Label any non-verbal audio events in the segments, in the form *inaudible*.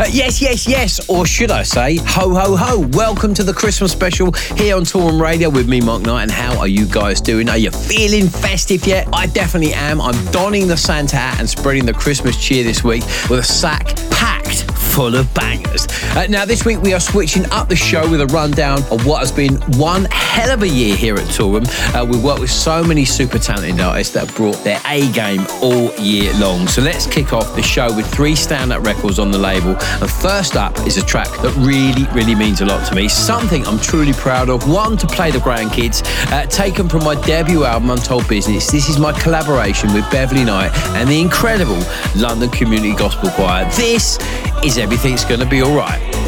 Uh, yes, yes, yes, or should I say, ho, ho, ho. Welcome to the Christmas special here on Toolroom Radio with me, Mark Knight. And how are you guys doing? Are you feeling festive yet? I definitely am. I'm donning the Santa hat and spreading the Christmas cheer this week with a sack packed full of bangers. Uh, now, this week we are switching up the show with a rundown of what has been one hell of a year here at Toolroom. Uh, we've worked with so many super talented artists that have brought their A game all year long. So let's kick off the show with three standout records on the label. And first up is a track that really, really means a lot to me. Something I'm truly proud of. One, to play the grandkids, uh, taken from my debut album, Untold Business. This is my collaboration with Beverley Knight and the incredible London Community Gospel Choir. This is everything's going to be all right.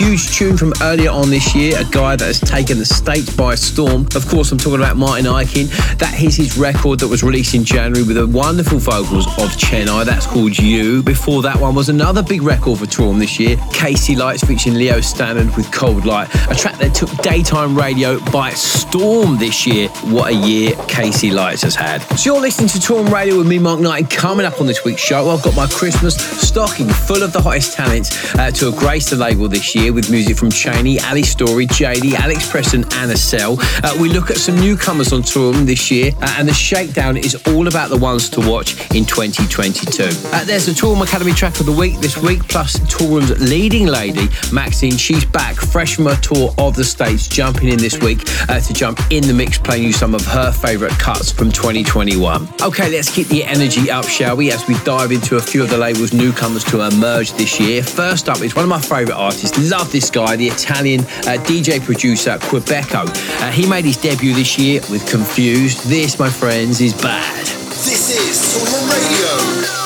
Huge tune from earlier on this year, a guy that has taken the States by storm. Of course, I'm talking about Martin Ikin. That is his record that was released in January with the wonderful vocals of Chenai. That's called You. Before that one was another big record for Toolroom this year, KC Lights featuring Leo Stannard with Cold Light, a track that took daytime radio by storm this year. What a year KC Lights has had. So you're listening to Toolroom Radio with me, Mark Knight, and coming up on this week's show, I've got my Christmas stocking full of the hottest talents uh, to have graced the label this year with music from CHANEY, Ali Story, JD, Alex Preston, and ESSEL. Uh, we look at some newcomers on Toolroom this year, uh, and the shakedown is all about the ones to watch in 2022. Uh, there's the Toolroom Academy track of the week this week, plus Toolroom's leading lady, Maxinne. She's back, fresh from her tour of the States, jumping in this week uh, to jump in the mix, playing you some of her favourite cuts from 2021. Okay, let's keep the energy up, shall we, as we dive into a few of the label's newcomers to emerge this year. First up is one of my favourite artists. Love this guy, the Italian uh, DJ producer Qubiko. Uh, he made his debut this year with Confused. This, my friends, is bad. This is Toolroom Radio.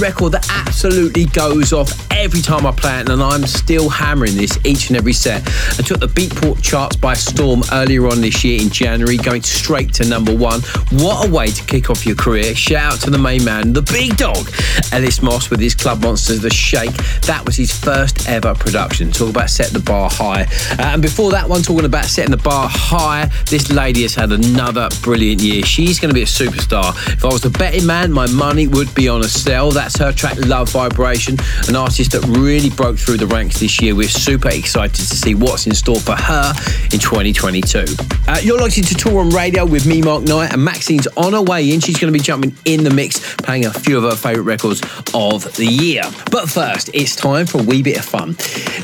Record that absolutely goes off every time I play it, and I'm still hammering this each and every set. I took the Beatport charts by storm earlier on this year in January, going straight to number one. What a way to kick off your career. Shout out to the main man, the big dog, Ellis Moss with his Club Monsters, The Shake. That was his first ever production. Talk about setting the bar high. Uh, and before that one, talking about setting the bar high, this lady has had another brilliant year. She's going to be a superstar. If I was a betting man, my money would be on ESSEL. That's her track Love Vibration, an artist that really broke through the ranks this year. We're super excited to see what's in store for her in 2022. Uh, you're listening to Toolroom Radio with me, Mark Knight, and Maxinne's on her way in. She's going to be jumping in the mix, playing a few of her favourite records of the year. But first, it's time for a wee bit of fun.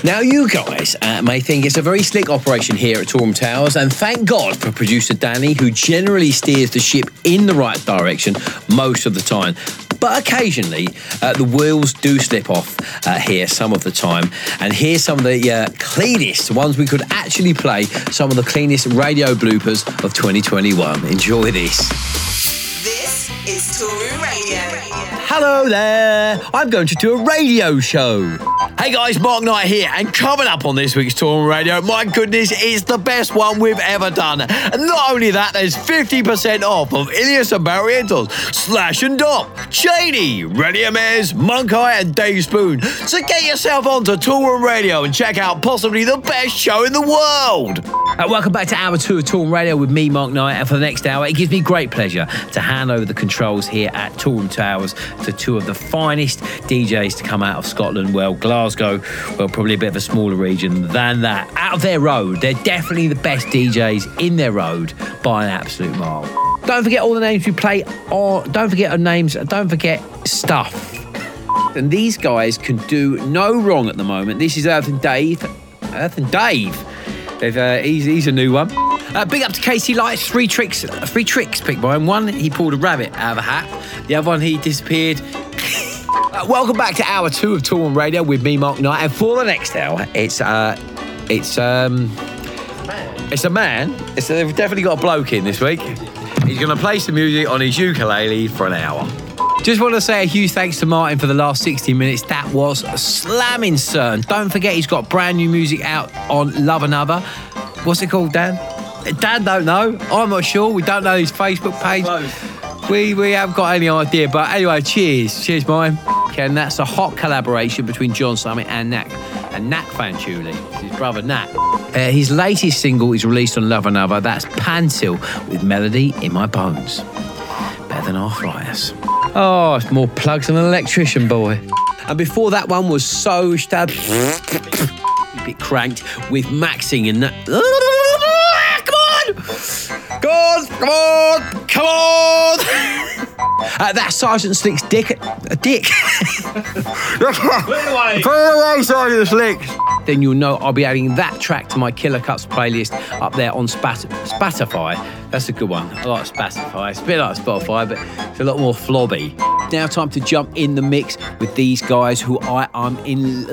Now, you guys uh, may think it's a very slick operation here at Toolroom Towers, and thank God for producer Danny, who generally steers the ship in the right direction most of the time but occasionally uh, the wheels do slip off uh, here some of the time. And here's some of the uh, cleanest ones we could actually play, some of the cleanest radio bloopers of 2021. Enjoy this. This is Toolroom Radio. Hello there. I'm going to do a radio show. Hey guys, Mark Knight here, and coming up on this week's Toolroom Radio, my goodness, it's the best one we've ever done. And not only that, there's 50% off of Illyus and Barrientos, Slash and Dop, CHANEY, Ready Amez, Monkai, and Dave Spoon. So get yourself onto Tour Radio and check out possibly the best show in the world. And welcome back to hour two of Toolroom Radio with me, Mark Knight. And for the next hour, it gives me great pleasure to hand over the controls here at Toolroom Towers to two of the finest DJs to come out of Scotland. Well, Glasgow, well, probably a bit of a smaller region than that. Out of their road, they're definitely the best DJs in their road by an absolute mile. Don't forget all the names we play, or don't forget our names, don't forget stuff. And these guys can do no wrong at the moment. This is Earth and Dave. Earth and Dave. They've, uh, he's, he's a new one. Uh, big up to KC Lights. Three tricks, uh, three tricks picked by him. One, he pulled a rabbit out of a hat. The other one, he disappeared. *laughs* uh, welcome back to hour two of Tour on Radio with me, Mark Knight. And for the next hour, it's uh, it's um, it's a man. It's they've definitely got a bloke in this week. He's going to play some music on his ukulele for an hour. Just want to say a huge thanks to Martin for the last 60 minutes. That was slamming, sir. And don't forget, he's got brand new music out on Love Another. What's it called, Dan? Dan don't know. I'm not sure. We don't know his Facebook page. We we haven't got any idea. But anyway, cheers. Cheers. Okay, and that's a hot collaboration between John Summit and Knack. And Nic Fanciulli, his brother Knack. Uh, his latest single is released on Love Another. That's Pantil with Melody in My Bones. Better than arthritis. Oh, it's more plugs than an electrician, boy. And before that one was So Stab. *coughs* a bit cranked with Maxing and that. *laughs* Come on! Come on! Come on! Come on! uh, that's Sergeant Slick's dick. A dick. *laughs* Put it away! Put it away, Sergeant Slick! Then you'll know I'll be adding that track to my Killer Cuts playlist up there on Spat- Spotify. That's a good one. I like Spotify. It's a bit like Spotify, but it's a lot more flobby. Now, time to jump in the mix with these guys who I am in.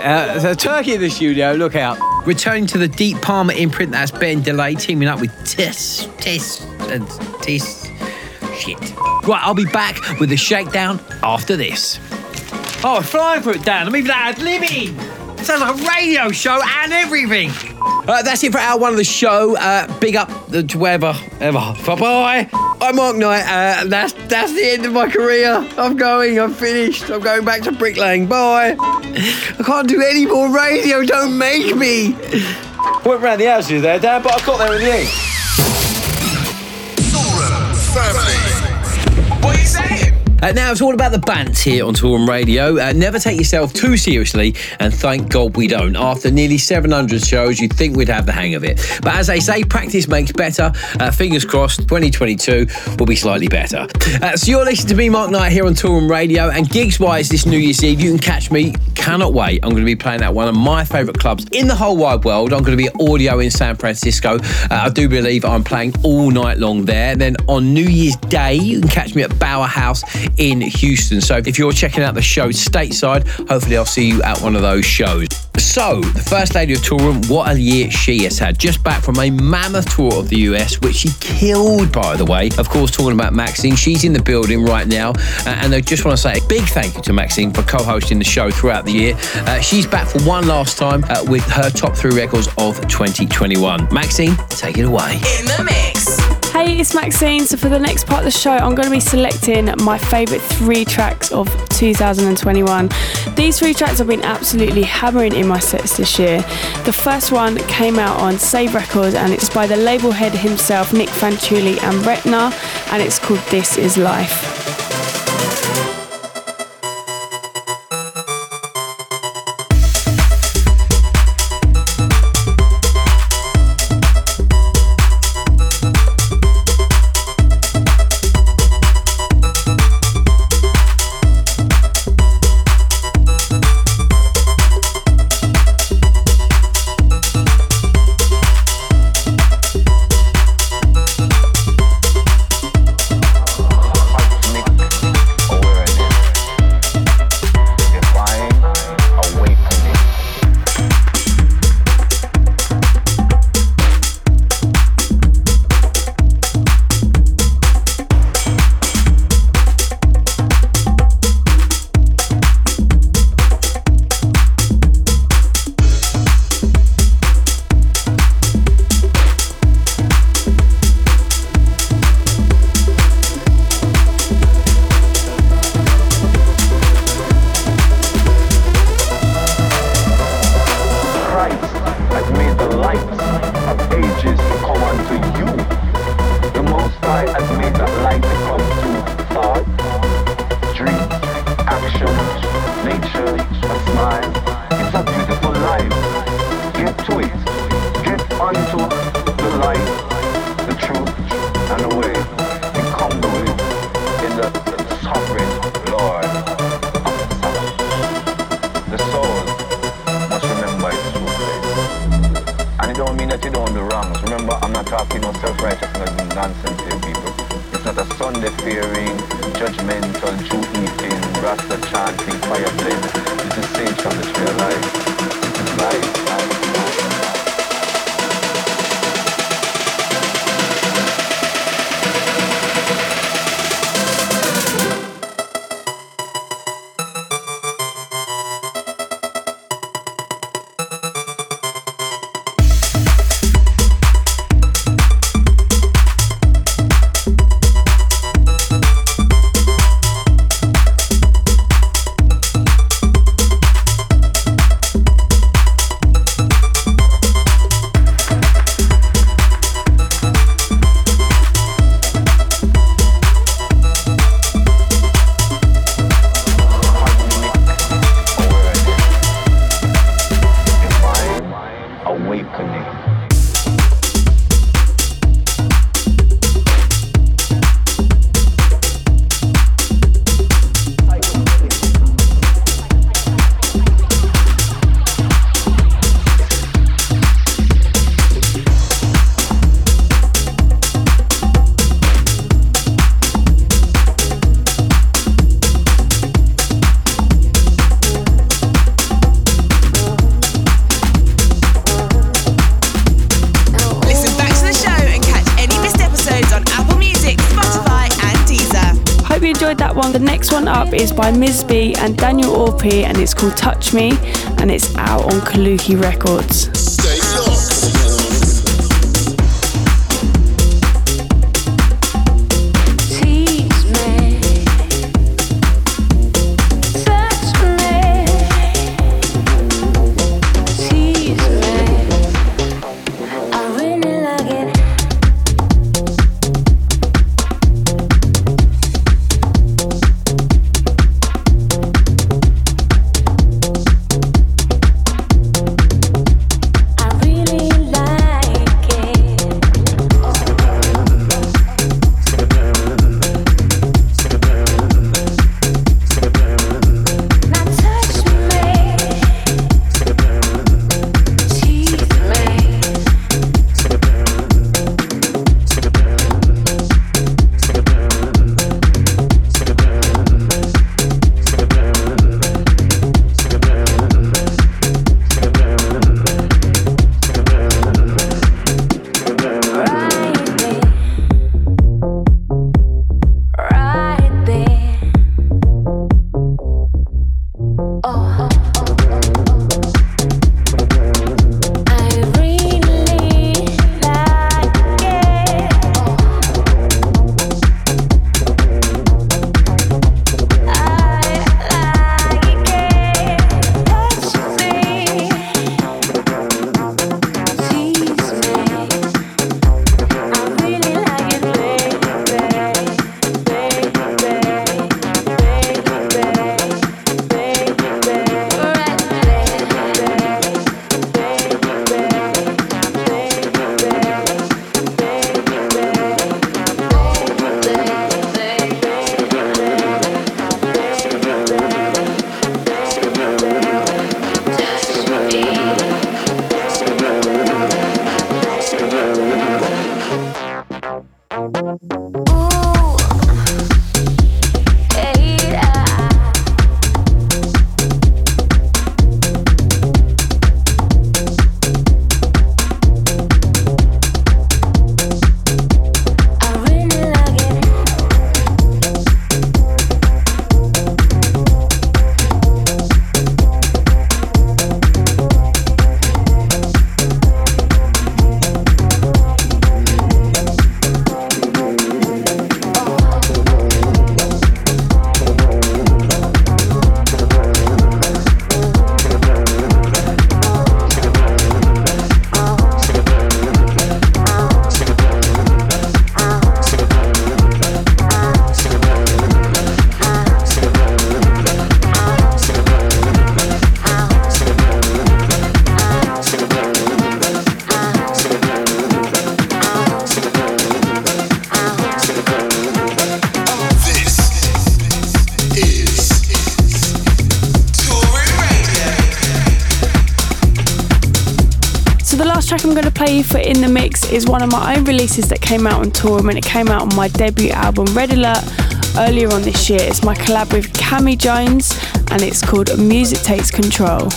Uh, a turkey in the studio, look out. Returning to the deep Palmer imprint, that's Ben Delay teaming up with Tiss, Tiss, and Tiss. Shit. Right, I'll be back with the shakedown after this. Oh, flying for it, Dan. I'm even ad libbing. Sounds like a radio show and everything. Uh, that's it for hour one of the show. Uh, big up the wherever, ever. Bye bye. I'm Mark Knight. Uh, that's that's the end of my career. I'm going. I'm finished. I'm going back to bricklaying. Bye. I can't do any more radio. Don't make me. Went round the houses there, Dan, but I got there in the end. Uh, now it's all about the bants here on Toolroom Radio. Uh, never take yourself too seriously, and thank God we don't. After nearly 700 shows, you'd think we'd have the hang of it. But as they say, practice makes better. Uh, fingers crossed, 2022 will be slightly better. Uh, so you're listening to me, Mark Knight, here on Toolroom Radio, and gigs-wise this New Year's Eve, you can catch me. Cannot wait. I'm going to be playing at one of my favourite clubs in the whole wide world. I'm going to be at Audio in San Francisco. Uh, I do believe I'm playing all night long there. And Then on New Year's Day, you can catch me at Bauhaus in Houston. So if you're checking out the show stateside, hopefully I'll see you at one of those shows. So, the First Lady of Touring, what a year she has had. Just back from a mammoth tour of the US, which she killed, by the way. Of course, talking about Maxinne, she's in the building right now. Uh, and I just want to say a big thank you to Maxinne for co hosting the show throughout the year. Uh, she's back for one last time uh, with her top three records of 2021. Maxinne, take it away. In the mix. Hey, it's Maxinne. So, for the next part of the show, I'm going to be selecting my favourite three tracks of 2021. These three tracks have been absolutely hammering in my sets this year. The first one came out on Saved Records and it's by the label head himself, Nic Fanciulli and Retna, and it's called This Is Life. is by B and Daniel Orpi and it's called Touch Me and it's out on Kaluki Records. one of my own releases that came out on tour and it came out on my debut album Red Alert earlier on this year. It's my collab with Cami Jones and it's called Music Takes Control.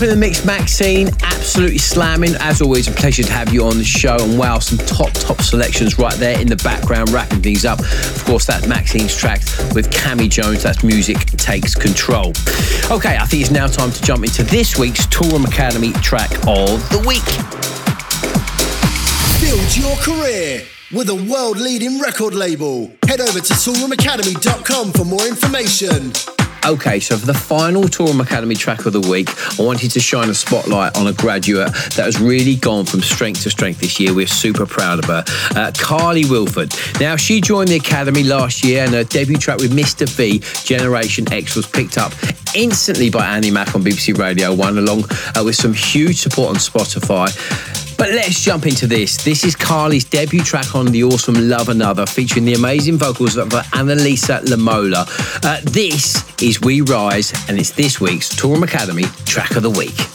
Up in the mix, Maxinne. Absolutely slamming. As always, a pleasure to have you on the show. And wow, some top, top selections right there in the background, wrapping things up. Of course, that Maxinne's track with Cami Jones. That's Music Takes Control. Okay, I think it's now time to jump into this week's Toolroom Academy track of the week. Build your career with a world leading record label. Head over to toolroomacademy.com for more information. Okay, so for the final Toolroom Academy track of the week, I wanted to shine a spotlight on a graduate that has really gone from strength to strength this year. We're super proud of her. Uh, Carly Wilford. Now, she joined the Academy last year and her debut track with Mr. V, Generation X, was picked up instantly by Annie Mac on BBC Radio 1, along uh, with some huge support on Spotify. But let's jump into this. This is Carly's debut track on the awesome Love & Other, featuring the amazing vocals of Anelisa Lamola. Uh, this is We Rise, and it's this week's Toolroom Academy track of the week.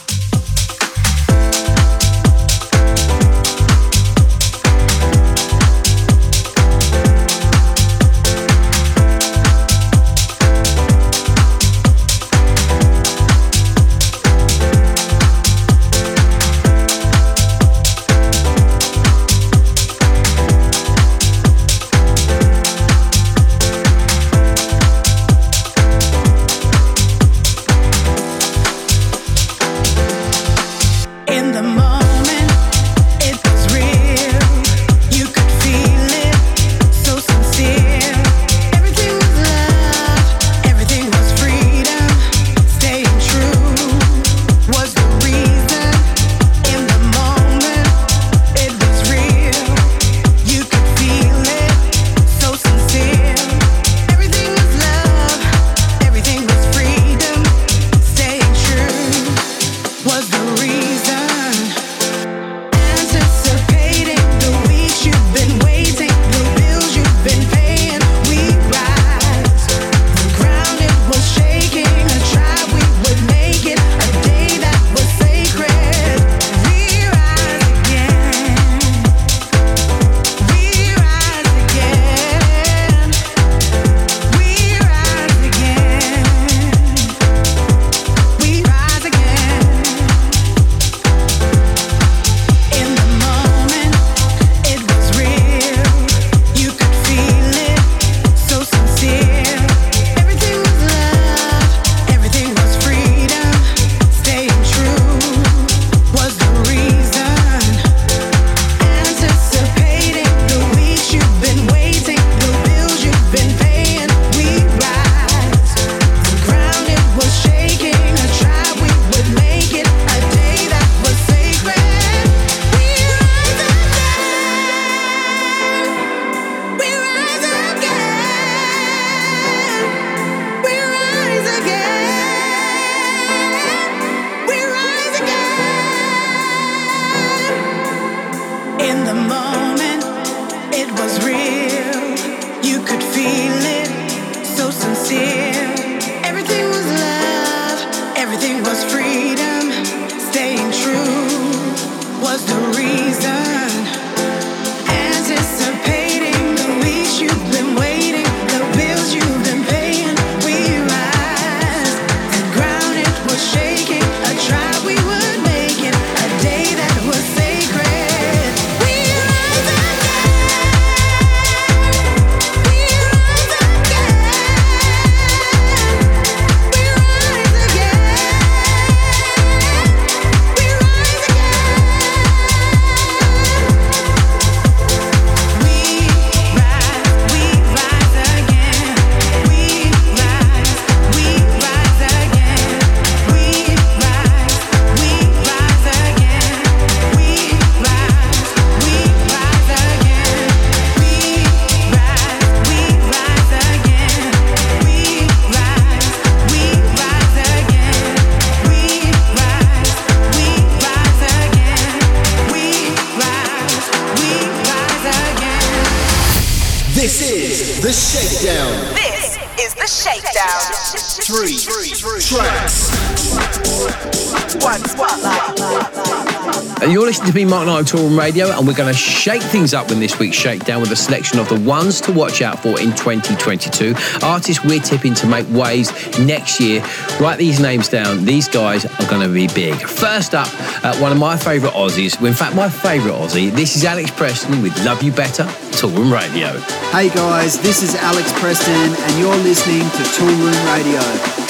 Mark Knight of Toolroom Radio, and we're going to shake things up in this week's Shakedown with a selection of the ones to watch out for in 2022. Artists we're tipping to make waves next year. Write these names down. These guys are going to be big. First up, uh, one of my favourite Aussies, in fact, my favourite Aussie. This is Alex Preston with Love You Better, Toolroom Radio. Hey guys, this is Alex Preston, and you're listening to Toolroom Radio.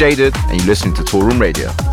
Jaded, and you're listening to Tour Toolroom Radio.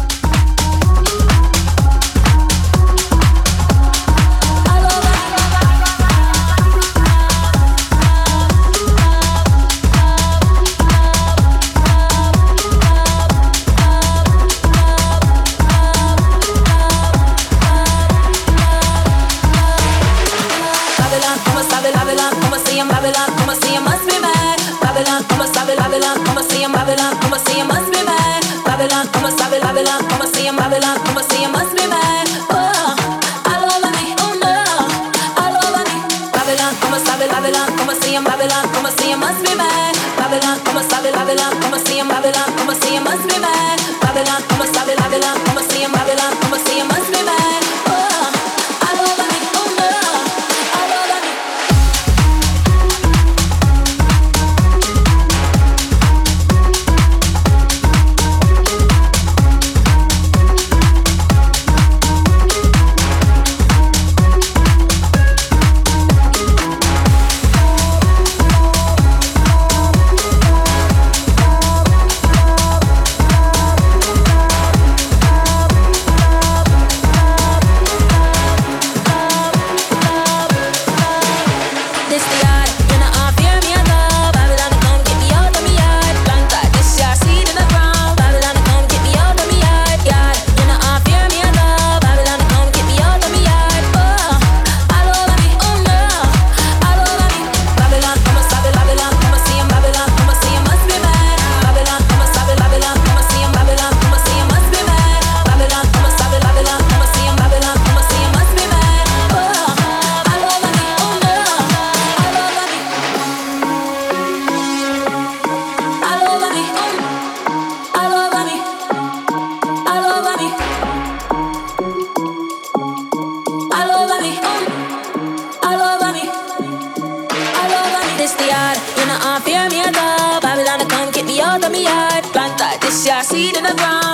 to the ground.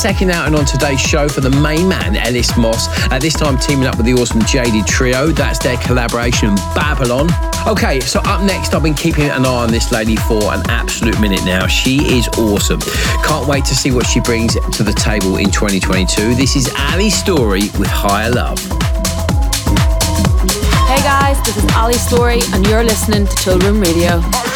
Second out and on today's show for the main man, Ellis Moss. At this time, teaming up with the awesome Jaded Trio. That's their collaboration, Babylon. Okay, so up next, I've been keeping an eye on this lady for an absolute minute now. She is awesome. Can't wait to see what she brings to the table in 2022. This is Ali Story with Higher Love. Hey guys, this is Ali Story, and you're listening to Toolroom Radio.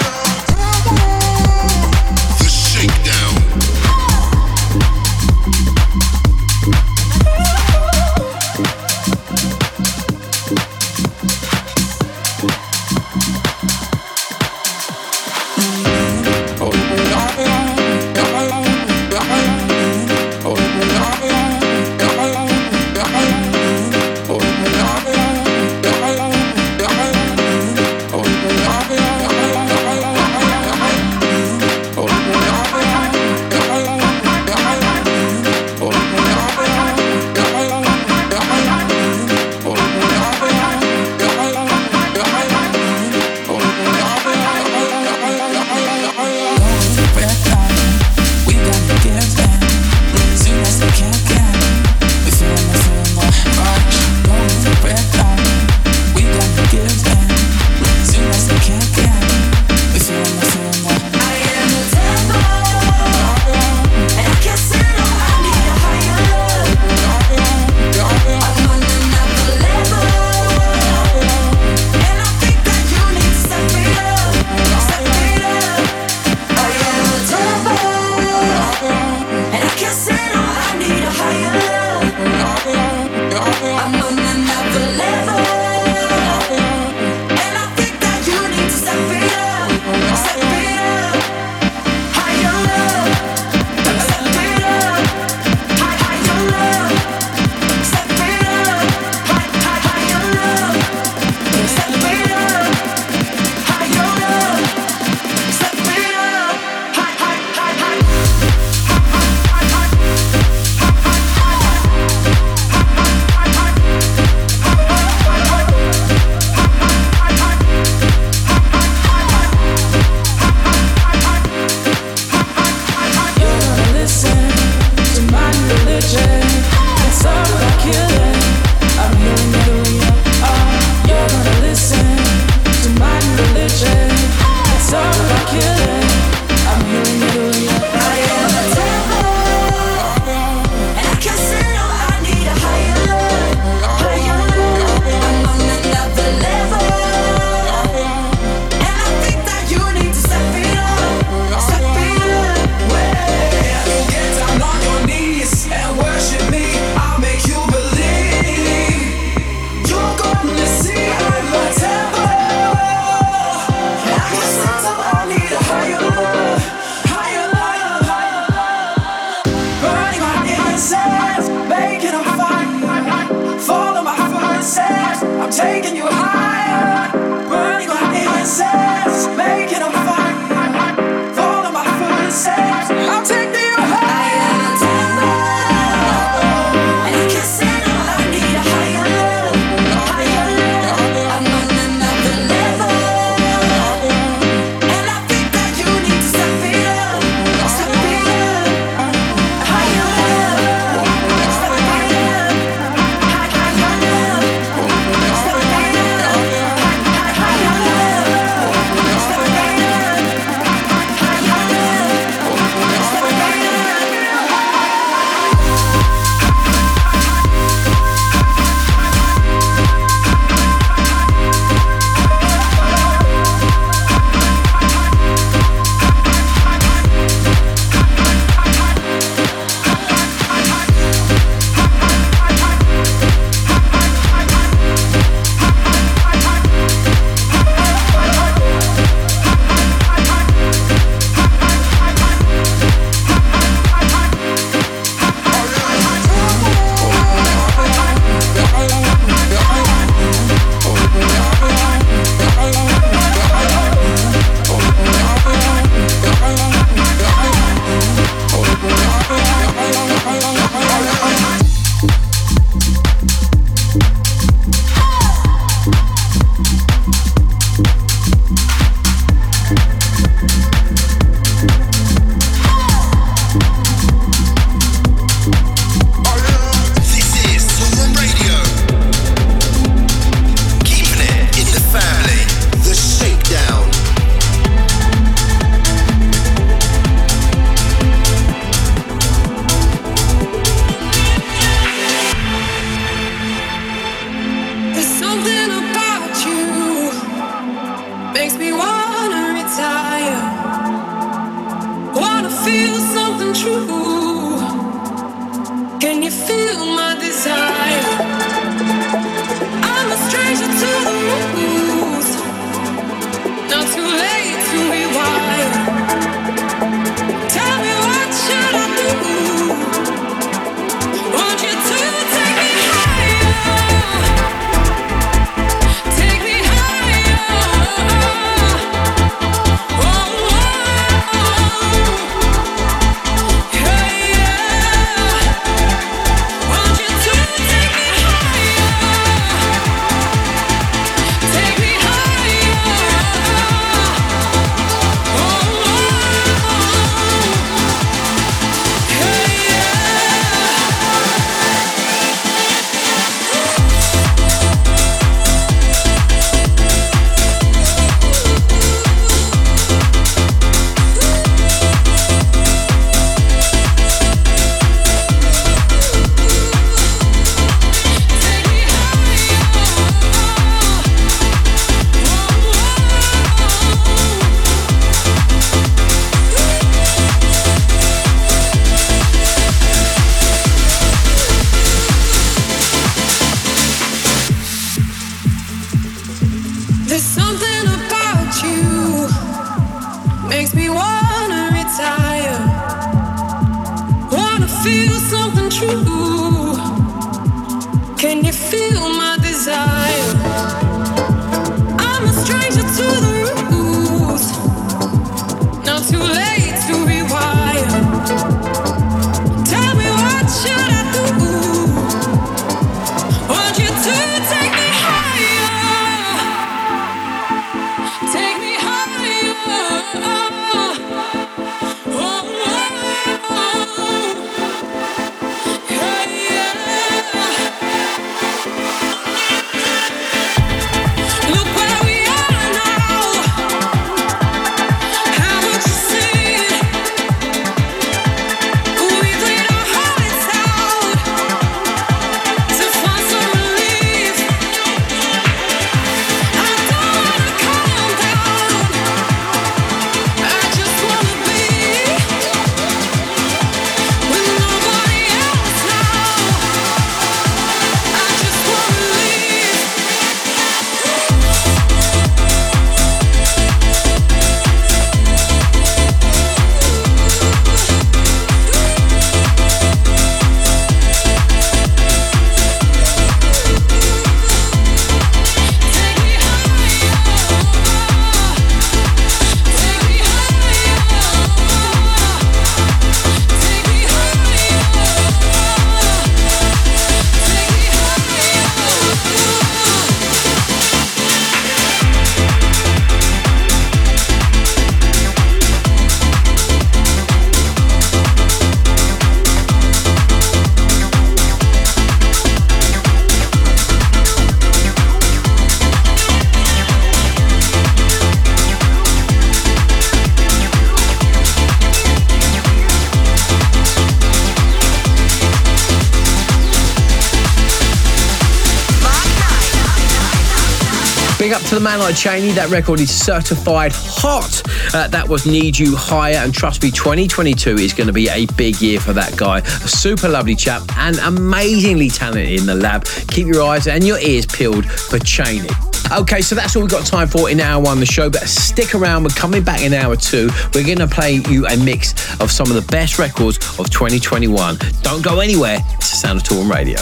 To the man like CHANEY. That record is certified hot. Uh, that was Need You Higher. And trust me, 2022 is going to be a big year for that guy. A super lovely chap and amazingly talented in the lab. Keep your eyes and your ears peeled for CHANEY. Okay, so that's all we've got time for in hour one of the show, but stick around. We're coming back in hour two. We're going to play you a mix of some of the best records of 2021. Don't go anywhere. It's the sound of Toolroom Radio.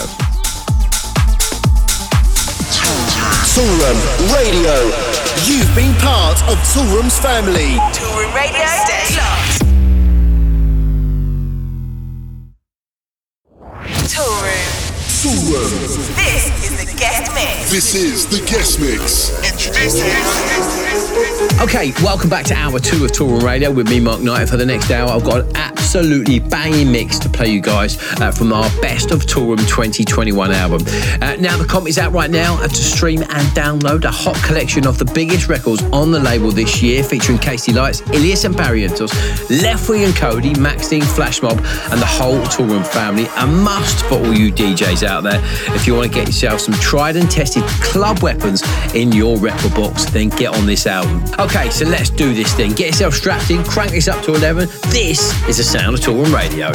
Toolroom Radio. You've been part of Toolroom's family. Toolroom Radio, stay locked. Toolroom. Toolroom. This is the guest mix. This is the guest mix. Okay, welcome back to hour two of Toolroom Radio with me, Mark Knight. For the next hour, I've got an absolutely banging mix to play you guys uh, from our Best of Toolroom 2021 album. Uh, now, the comp is out right now to stream and download a hot collection of the biggest records on the label this year, featuring KC Lights, Illyus and Barrientos, Leftwing and Kody, Maxinne, Flashmob, and the whole Toolroom family. A must for all you DJs out there. If you want to get yourself some tried and tested club weapons in your record box, then get on this album. Okay, so let's do this thing. Get yourself strapped in, crank this up to 11. This is the sound of Toolroom Radio.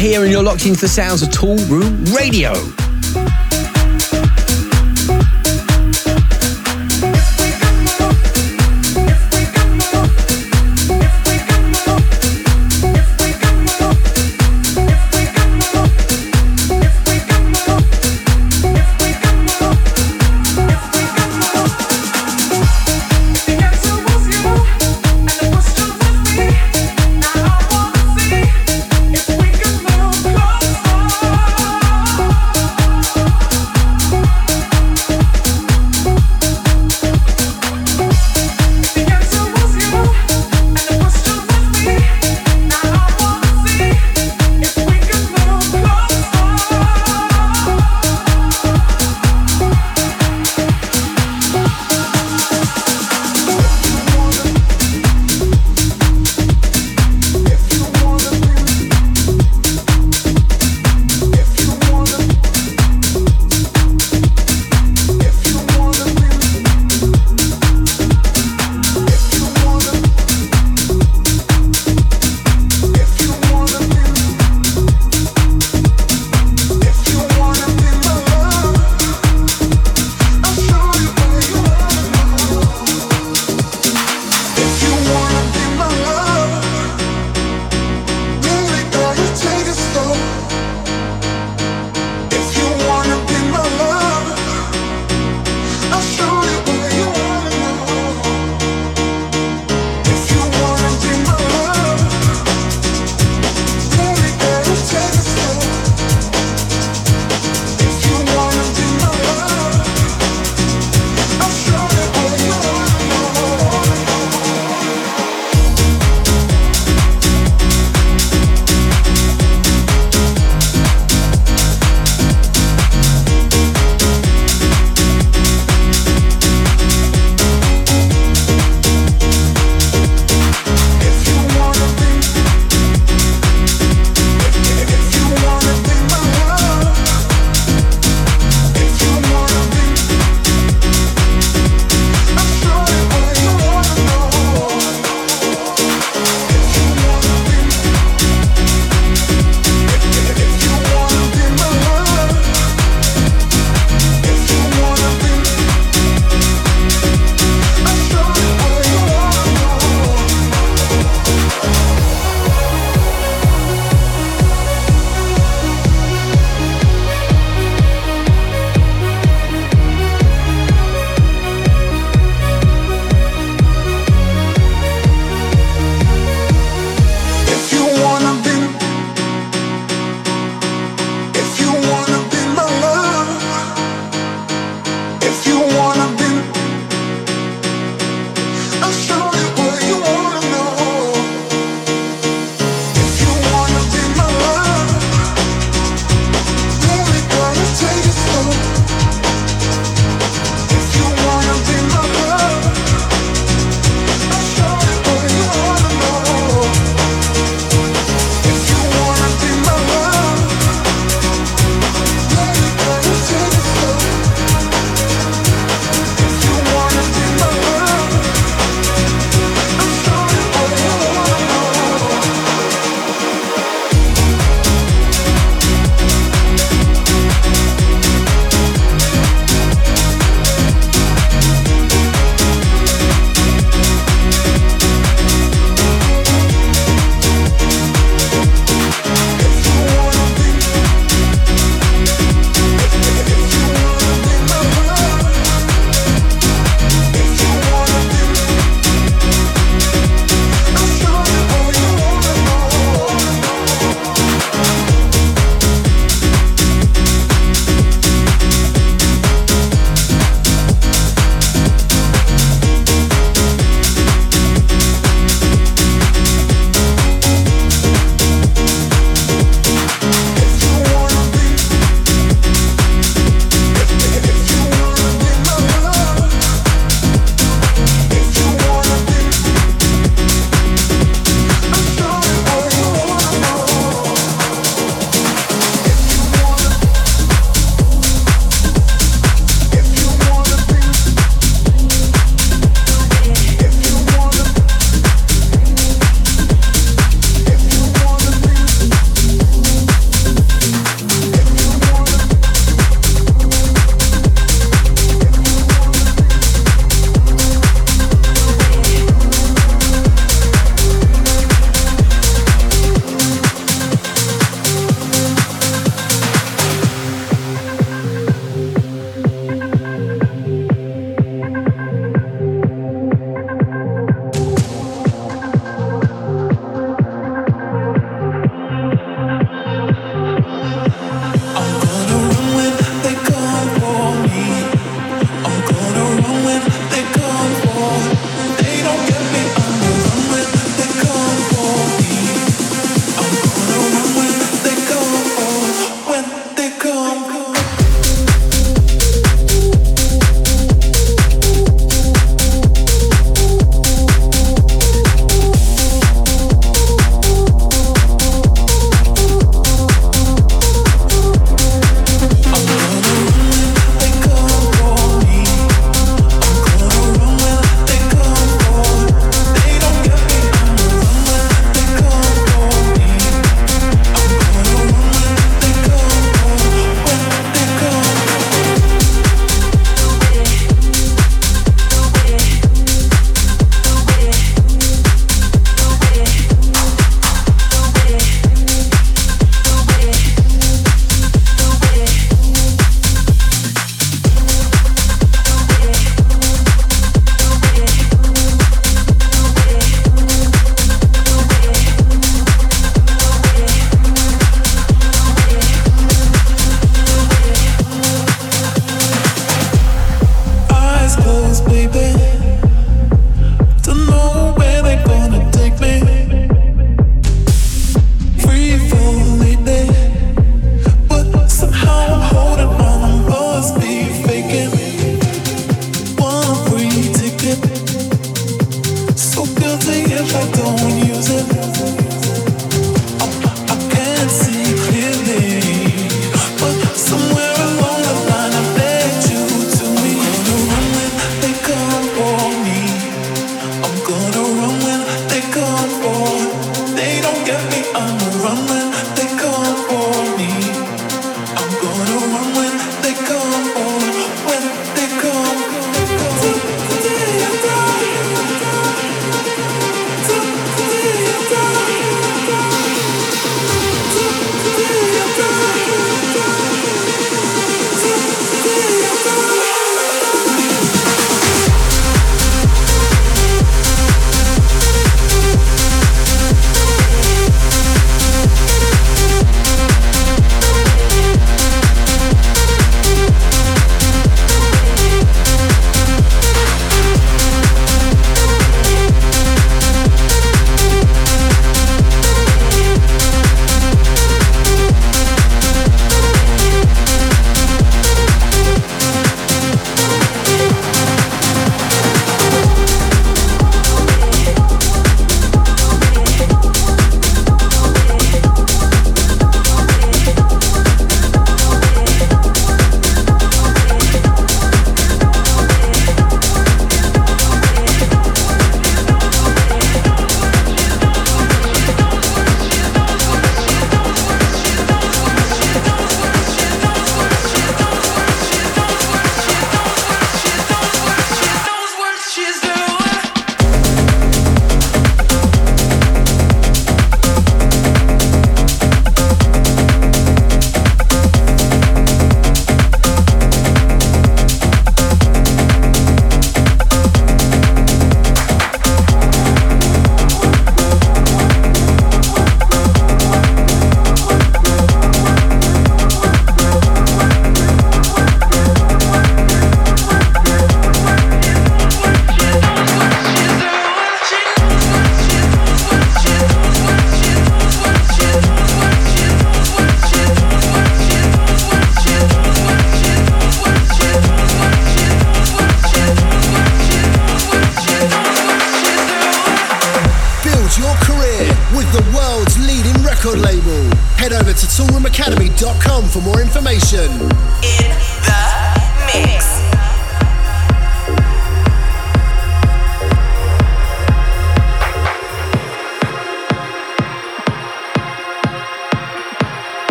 Here, and you're locked into the sounds of Toolroom Radio.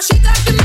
she got the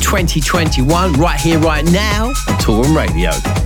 2021, right here, right now, on Tour Toolroom Radio.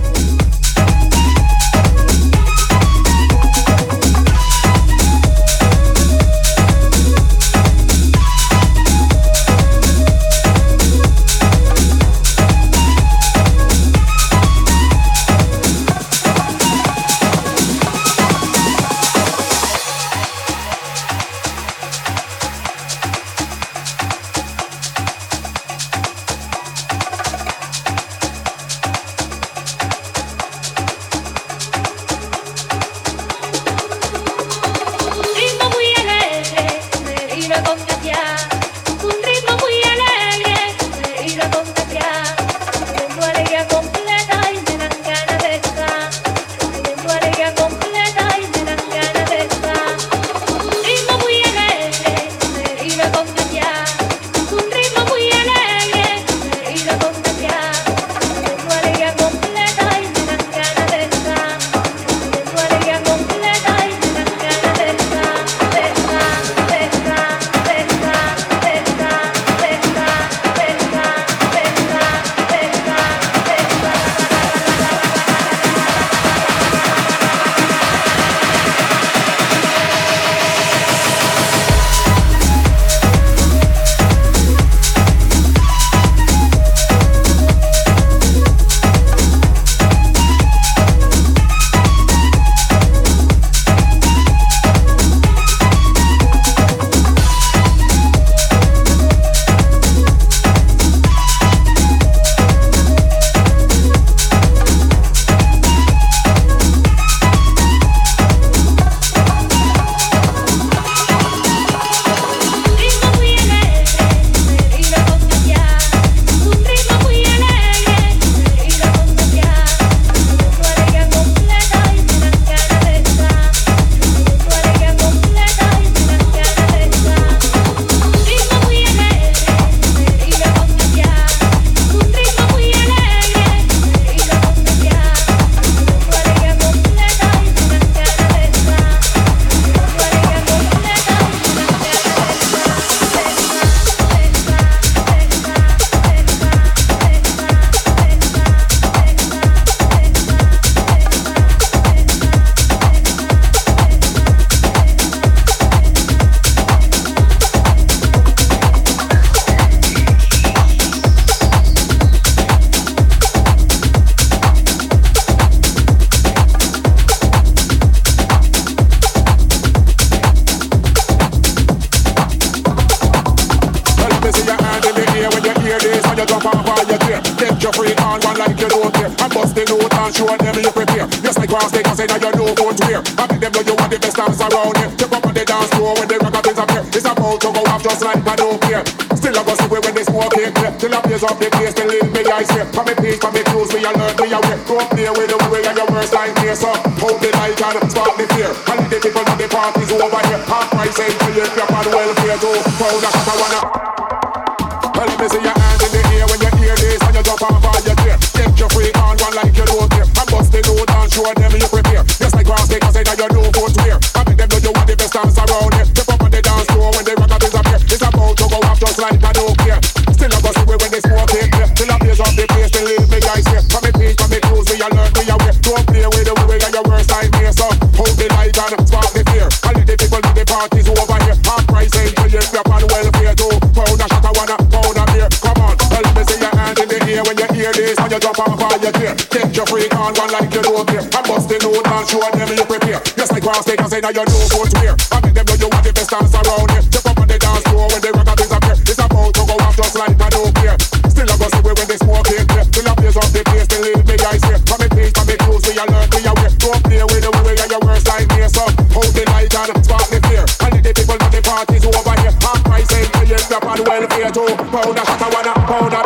Say now you know what to wear. I make them know you want the best dance around here. Step up on the dance floor when the up here. It's about to go off just like I don't care. Still I go see when they smoke it. Till I blaze up the place, till leave me eyes here. From me page, from me clothes, we alert, we aware. Don't play with the way and your worst nightmare. So hold the light and spark the fear. And the people know the party's over here. Half price ain't paying welfare too. Pound a wanna a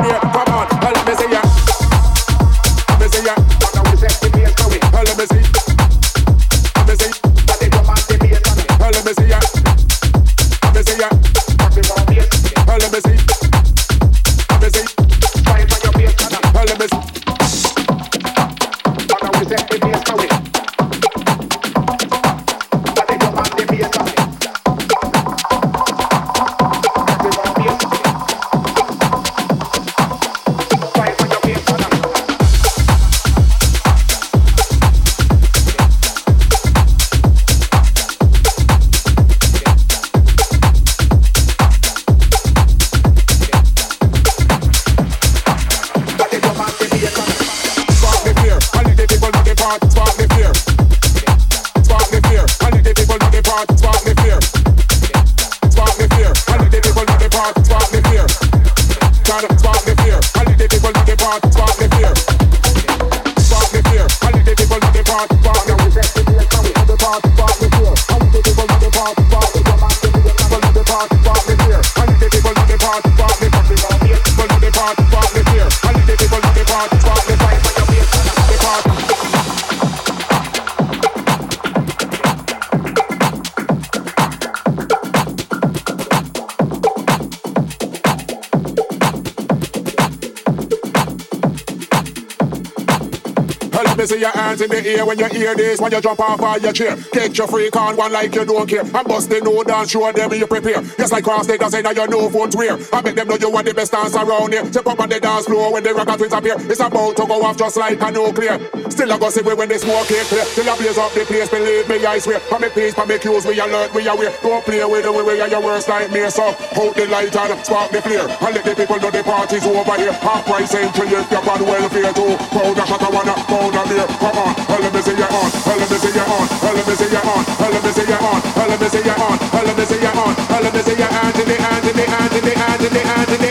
me see your hands in the air when you hear this. When you jump off of your chair, take your freak on one like you don't care. And bust the node dance, show them you prepare. Just like cross and say now you know what to wear. I make them know you want the best dance around here. Step up on the dance floor when the rock twins appear. It's about to go off just like a nuclear. Still I go see when they smoke it clear. Till I blaze up the place, believe me, I swear. For me peace, for me cues, we alert, we aware. Don't play with the way and your worst nightmare. So hold the light and spark the flare. And let the people know the party's over here. Half price entry if you're on welfare too. A shot, I wanna a beer. Come on, well, let me see you on. Well, let me see you on. Well, let me see you on. Well, let me see you on. Well, let me see you on. Well, let me see you on. Well, let me see your hands in the hands in the hands in the hands in the hands in the ear when your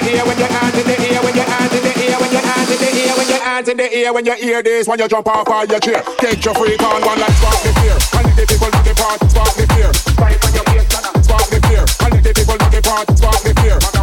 hands in the air when you hear this when you jump off of your chair. get your freak on one like spark the fear. Let the people know the part. Spark the fear. Spark the fear. Let the people know the part. Spark the fear.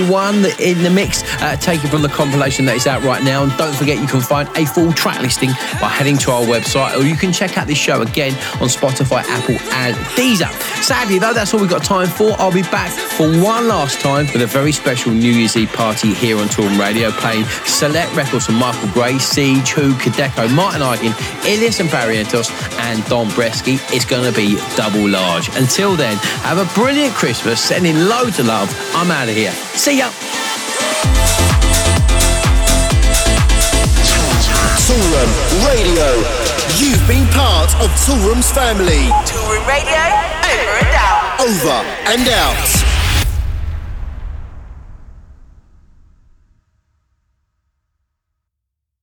One in the mix, uh, taken from the compilation that is out right now. And don't forget, you can find a full track listing by heading to our website, or you can check out this show again on Spotify, Apple, and Deezer. Sadly, though, that's all we've got time for. I'll be back for one last time with a very special New Year's Eve party here on Toolroom Radio, playing select records from Michael Gray, Siege, Who, Kideko, Martin Ikin, Illyus and Barrientos, and Don Bresky. It's going to be double large. Until then, have a brilliant Christmas, sending loads of love I'm out of here. See ya. Toolroom Radio. You've been part of Toolroom's family. Toolroom Radio, over and out. Over and out.